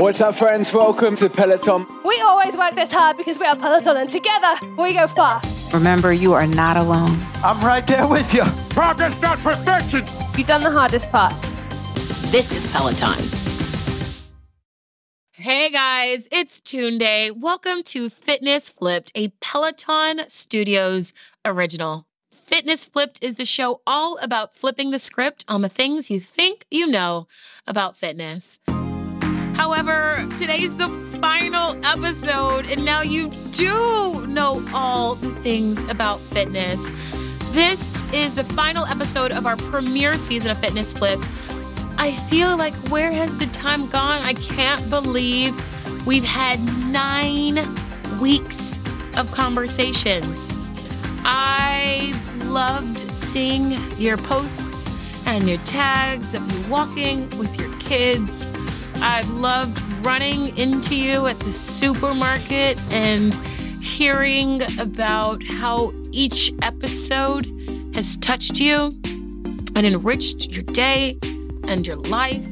What's up, friends? Welcome to Peloton. We always work this hard because we are Peloton and together we go far. Remember, you are not alone. I'm right there with you. Progress, not perfection. You've done the hardest part. This is Peloton. Hey guys, it's Tunde. Welcome to Fitness Flipped, a Peloton Studios original. Fitness Flipped is the show all about flipping the script on the things you think you know about fitness. However, today's the final episode, and now you do know all the things about fitness. This is the final episode of our premiere season of Fitness Flipped. I feel like where has the time gone? I can't believe we've had nine weeks of conversations. I loved seeing your posts and your tags of you walking with your kids. I loved running into you at the supermarket and hearing about how each episode has touched you and enriched your day and your life.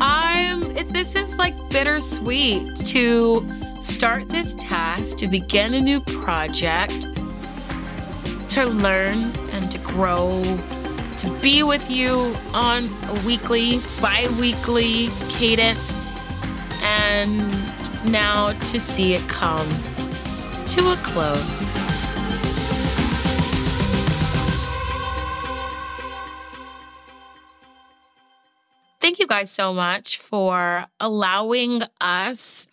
I'm it, this is like bittersweet to start this task, to begin a new project, to learn and to grow, to be with you on a weekly, bi weekly cadence, and now to see it come to a close. Thank you guys so much for allowing us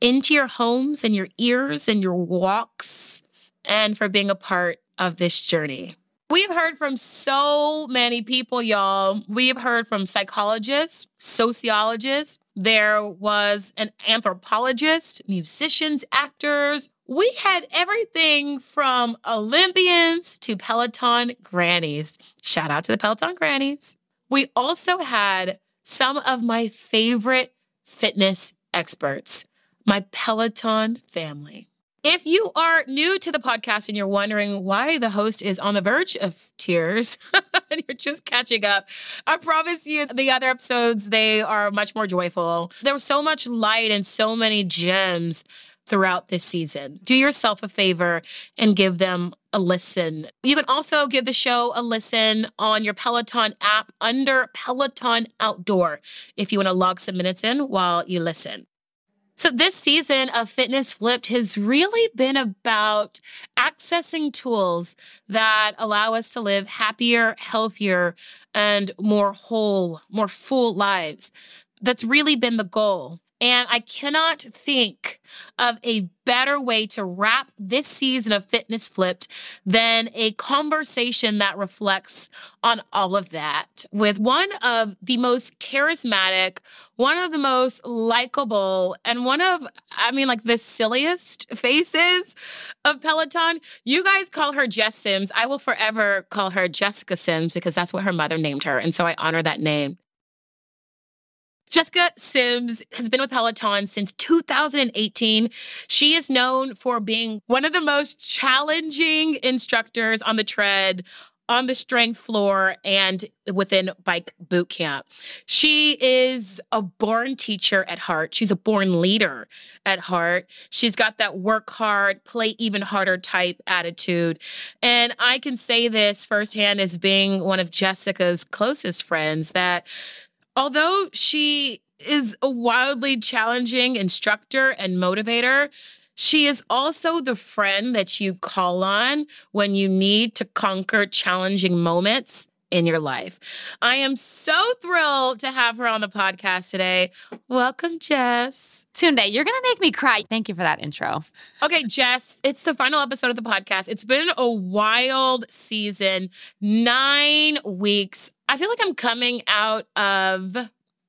into your homes and your ears and your walks and for being a part of this journey. We've heard from so many people, y'all. We've heard from psychologists, sociologists. There was an anthropologist, musicians, actors. We had everything from Olympians to Peloton grannies. Shout out to the Peloton grannies. We also had some of my favorite fitness experts, my Peloton family. If you are new to the podcast and you're wondering why the host is on the verge of tears and you're just catching up, I promise you the other episodes, they are much more joyful. There was so much light and so many gems throughout this season. Do yourself a favor and give them a listen. You can also give the show a listen on your Peloton app under Peloton Outdoor if you want to log some minutes in while you listen. So, this season of Fitness Flipped has really been about accessing tools that allow us to live happier, healthier, and more whole, more full lives. That's really been the goal. And I cannot think of a better way to wrap this season of Fitness Flipped than a conversation that reflects on all of that with one of the most charismatic, one of the most likable, and one of, I mean, like the silliest faces of Peloton. You guys call her Jess Sims. I will forever call her Jessica Sims because that's what her mother named her. And so I honor that name. Jessica Sims has been with Peloton since 2018. She is known for being one of the most challenging instructors on the tread, on the strength floor, and within bike boot camp. She is a born teacher at heart. She's a born leader at heart. She's got that work hard, play even harder type attitude. And I can say this firsthand as being one of Jessica's closest friends that although she is a wildly challenging instructor and motivator, she is also the friend that you call on when you need to conquer challenging moments in your life. I am so thrilled to have her on the podcast today. Welcome, Jess. Tunde, you're going to make me cry. Thank you for that intro. Okay, Jess, it's the final episode of the podcast. It's been a wild season, nine weeks. I feel like I'm coming out of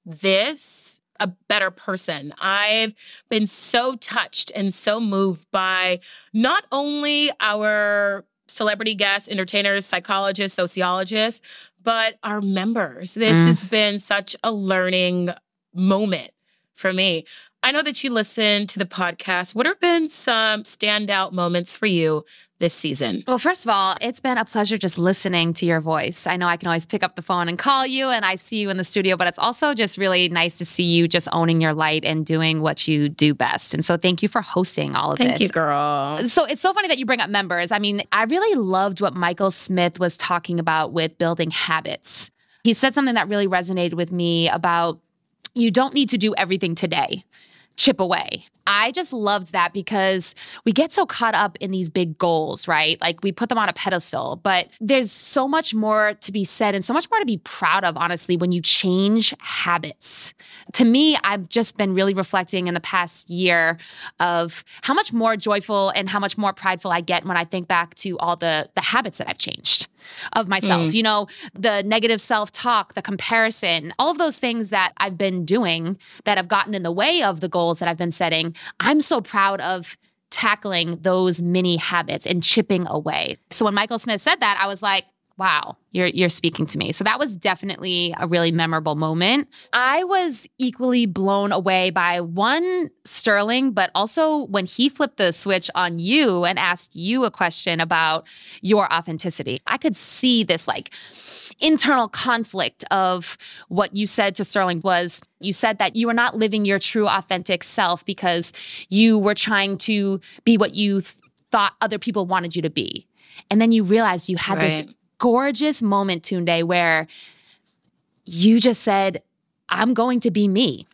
this a better person. I've been so touched and so moved by not only our celebrity guests, entertainers, psychologists, sociologists, but our members. This mm. has been such a learning moment for me. I know that you listen to the podcast. What have been some standout moments for you this season? Well, first of all, it's been a pleasure just listening to your voice. I know I can always pick up the phone and call you, and I see you in the studio, but it's also just really nice to see you just owning your light and doing what you do best. And so, thank you for hosting all of Thank this. Thank you, girl. So it's so funny that you bring up members. I mean, I really loved what Michael Smith was talking about with building habits. He said something that really resonated with me about you don't need to do everything today. Chip away. I just loved that because we get so caught up in these big goals, right? Like we put them on a pedestal, but there's so much more to be said and so much more to be proud of, honestly, when you change habits. To me, I've just been really reflecting in the past year of how much more joyful and how much more prideful I get when I think back to all the the habits that I've changed of myself. Mm. You know, the negative self-talk, the comparison, all of those things that I've been doing that have gotten in the way of the goals that I've been setting. I'm so proud of tackling those mini habits and chipping away. So when Michael Smith said that, I was like, wow, you're you're speaking to me. So that was definitely a really memorable moment. I was equally blown away by one Sterling, but also when he flipped the switch on you and asked you a question about your authenticity. I could see this like internal conflict of what you said to Sterling was you said that you were not living your true authentic self because you were trying to be what you th- thought other people wanted you to be. And then you realized you had this Right. Gorgeous moment, Tunde, where you just said, I'm going to be me.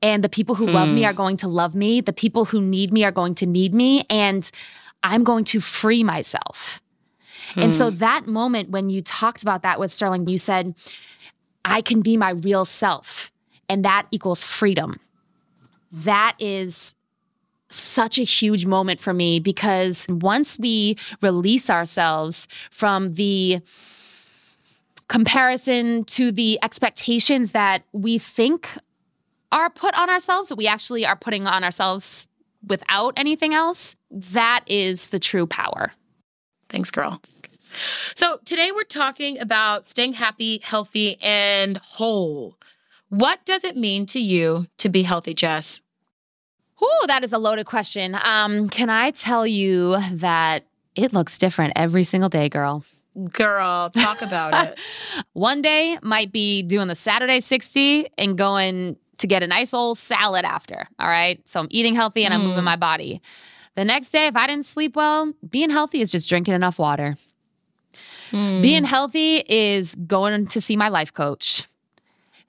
And the people who love me hmm. are going to love me. The people who need me are going to need me. And I'm going to free myself. And so hmm. that moment when you talked about that with Sterling, you said, I can be my real self. And that equals freedom. That is such a huge moment for me because once we release ourselves from the comparison to the expectations that we think are put on ourselves, that we actually are putting on ourselves without anything else, that is the true power. Thanks, girl. So today we're talking about staying happy, healthy, and whole. What does it mean to you to be healthy, Jess? Ooh, that is a loaded question. Um, can I tell you that it looks different every single day, girl? Girl, talk about it. One day might be doing the Saturday 60 and going to get a nice old salad after. All right. So I'm eating healthy and I'm hmm. moving my body. The next day, if I didn't sleep well, being healthy is just drinking enough water. Hmm. Being healthy is going to see my life coach.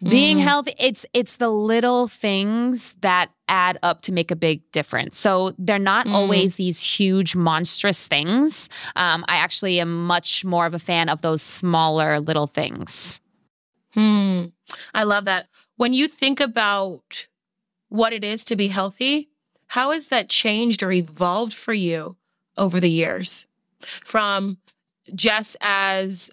Being hmm. healthy, it's it's the little things that add up to make a big difference. So they're not always these huge, monstrous things. Um, I actually am much more of a fan of those smaller little things. Hmm. I love that. When you think about what it is to be healthy, how has that changed or evolved for you over the years? From just as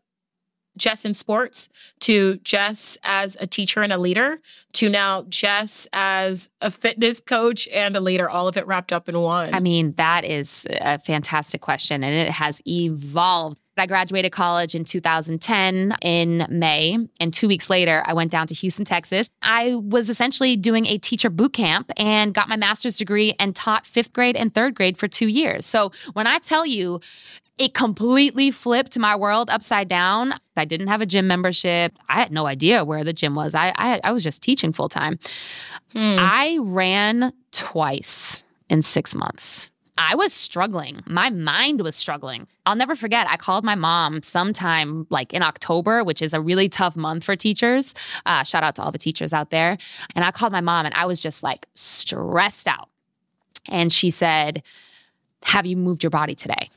Jess in sports to Jess as a teacher and a leader to now Jess as a fitness coach and a leader, all of it wrapped up in one. I mean, that is a fantastic question, and it has evolved. I graduated college in 2010 in May, and two weeks later, I went down to Houston, Texas. I was essentially doing a teacher boot camp and got my master's degree and taught fifth grade and third grade for two years. So when I tell you, it completely flipped my world upside down. I didn't have a gym membership. I had no idea where the gym was. I I, I was just teaching full time. Hmm. I ran twice in six months. I was struggling. My mind was struggling. I'll never forget. I called my mom sometime like in October, which is a really tough month for teachers. Uh, shout out to all the teachers out there. And I called my mom and I was just like stressed out. And she said, Have you moved your body today?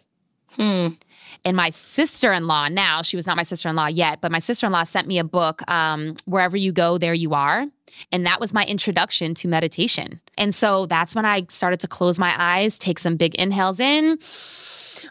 And my sister in law, now she was not my sister in law yet, but my sister in law sent me a book, um, Wherever You Go, There You Are. And that was my introduction to meditation. And so that's when I started to close my eyes, take some big inhales in,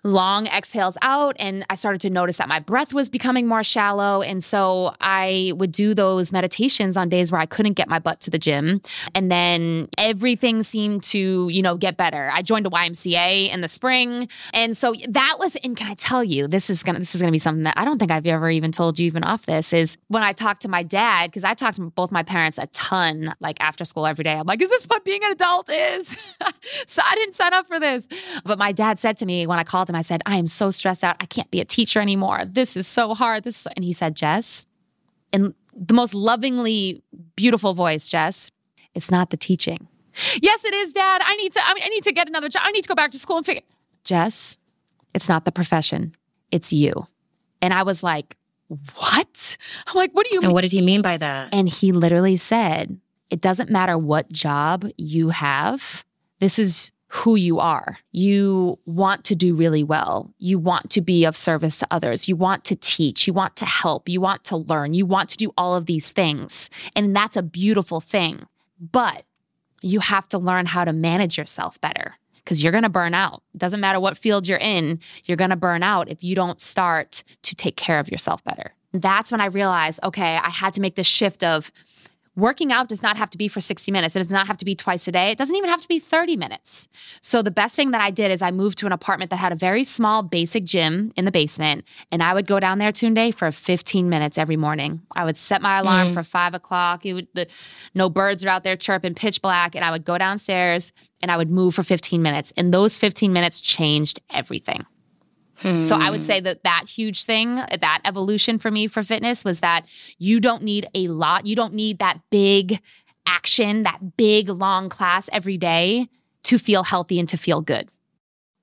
long exhales out. And I started to notice that my breath was becoming more shallow. And so I would do those meditations on days where I couldn't get my butt to the gym. And then everything seemed to, you know, get better. I joined a YMCA in the spring. And so that was, and can I tell you, this is gonna this is gonna be something that I don't think I've ever even told you even off this is when I talked to my dad, because I talked to both my parents a ton, like after school every day. I'm like, is this what being an adult is? so I didn't sign up for this. But my dad said to me when I called him, I said, I am so stressed out. I can't be a teacher anymore. This is so hard. This and he said, Jess, in the most lovingly beautiful voice, Jess, it's not the teaching. Yes, it is, Dad. I need to. I, mean, I need to get another job. I need to go back to school and figure. Jess, it's not the profession. It's you. And I was like, what? I'm like, what do you And mean? what did he mean by that? And he literally said, It doesn't matter what job you have, this is who you are. You want to do really well. You want to be of service to others. You want to teach. You want to help. You want to learn. You want to do all of these things. And that's a beautiful thing. But you have to learn how to manage yourself better because you're going to burn out. It doesn't matter what field you're in, you're going to burn out if you don't start to take care of yourself better. That's when I realized, okay, I had to make this shift of working out does not have to be for 60 minutes. It does not have to be twice a day. It doesn't even have to be 30 minutes. So the best thing that I did is I moved to an apartment that had a very small basic gym in the basement. And I would go down there Tunde for 15 minutes every morning. I would set my alarm mm. for five o'clock. It would the no birds are out there chirping pitch black. And I would go downstairs and I would move for 15 minutes. And those 15 minutes changed everything. So I would say that that huge thing, that evolution for me for fitness was that you don't need a lot. You don't need that big action, that big long class every day to feel healthy and to feel good.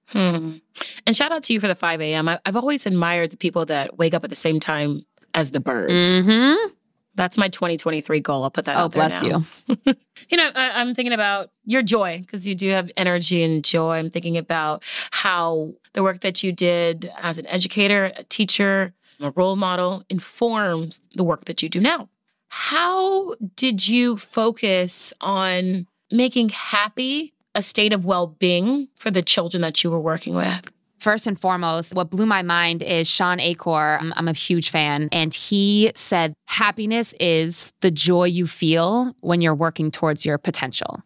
Hmm. And shout out to you for the 5 a.m. I, I've always admired the people that wake up at the same time as the birds. Mm-hmm. That's my 2023 goal. I'll put that Oh, out there bless now. you. You know, I, I'm thinking about your joy because you do have energy and joy. I'm thinking about how the work that you did as an educator, a teacher, a role model informs the work that you do now. How did you focus on making happy a state of well being for the children that you were working with? First and foremost, what blew my mind is Shawn Achor. I'm, I'm a huge fan. And he said, happiness is the joy you feel when you're working towards your potential.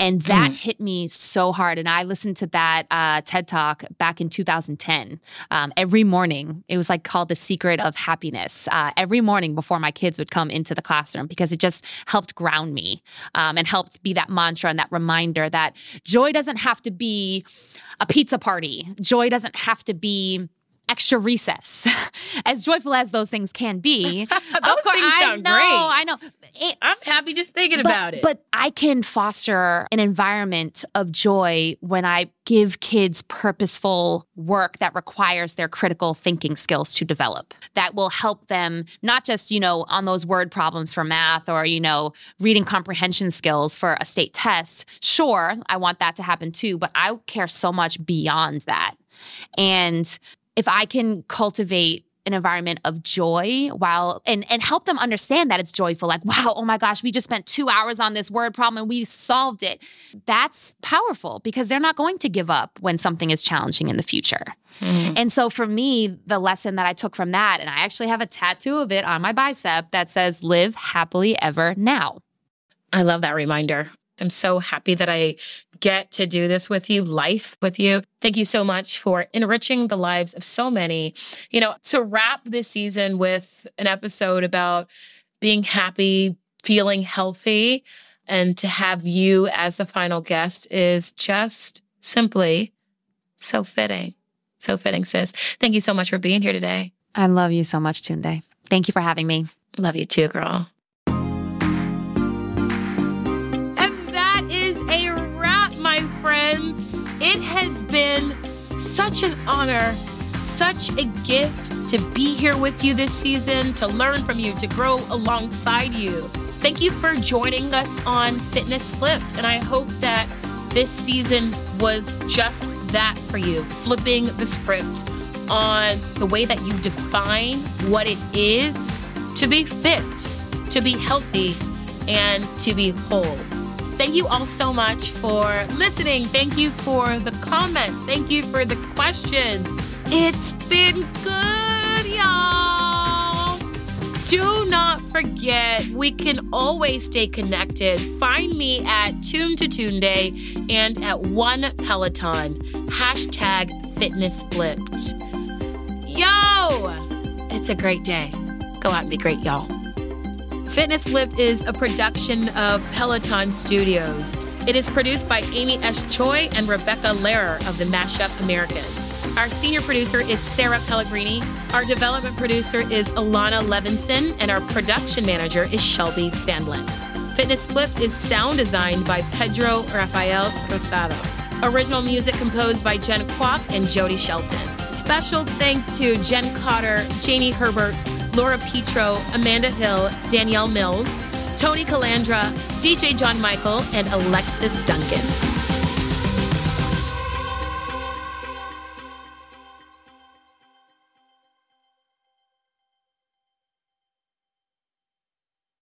And that hit me so hard. And I listened to that uh, TED Talk back in 2010 um, every morning. It was like called The Secret of Happiness uh, every morning before my kids would come into the classroom because it just helped ground me um, and helped be that mantra and that reminder that joy doesn't have to be a pizza party, joy doesn't have to be extra recess, as joyful as those things can be. Those things I sound know, great. I know. It- I'm happy just thinking but, about it. But I can foster an environment of joy when I give kids purposeful work that requires their critical thinking skills to develop. That will help them not just, you know, on those word problems for math or, you know, reading comprehension skills for a state test. Sure, I want that to happen too, but I care so much beyond that. And if I can cultivate an environment of joy while and and help them understand that it's joyful like wow oh my gosh we just spent 2 hours on this word problem and we solved it. That's powerful because they're not going to give up when something is challenging in the future. Mm-hmm. And so for me the lesson that I took from that and I actually have a tattoo of it on my bicep that says live happily ever now. I love that reminder. I'm so happy that I get to do this with you, life with you. Thank you so much for enriching the lives of so many. You know, to wrap this season with an episode about being happy, feeling healthy, and to have you as the final guest is just simply so fitting. So fitting, sis. Thank you so much for being here today. I love you so much Tunde thank you for having me Love you too, girl. Has been such an honor, such a gift to be here with you this season, to learn from you, to grow alongside you. Thank you for joining us on Fitness Flipped. And I hope that this season was just that for you, flipping the script on the way that you define what it is to be fit, to be healthy, and to be whole. Thank you all so much for listening. Thank you for the comments. Thank you for the questions. It's been good, y'all. Do not forget, we can always stay connected. Find me at Tune to Tunde and at One Peloton. Hashtag Fitness Flipped. Yo, it's a great day. Go out and be great, y'all. Fitness Flipped is a production of Peloton Studios. It is produced by Amy S. Choi and Rebecca Lehrer of the Mashup Americans. Our senior producer is Sarah Pellegrini. Our development producer is Alana Levinson, and our production manager is Shelby Sandlin. Fitness Flipped is sound designed by Pedro Rafael Rosado. Original music composed by Jen Kwok and Jody Shelton. Special thanks to Jen Cotter, Jamie Herbert, Laura Petro, Amanda Hill, Danielle Mills, Tony Calandra, DJ John Michael, and Alexis Duncan.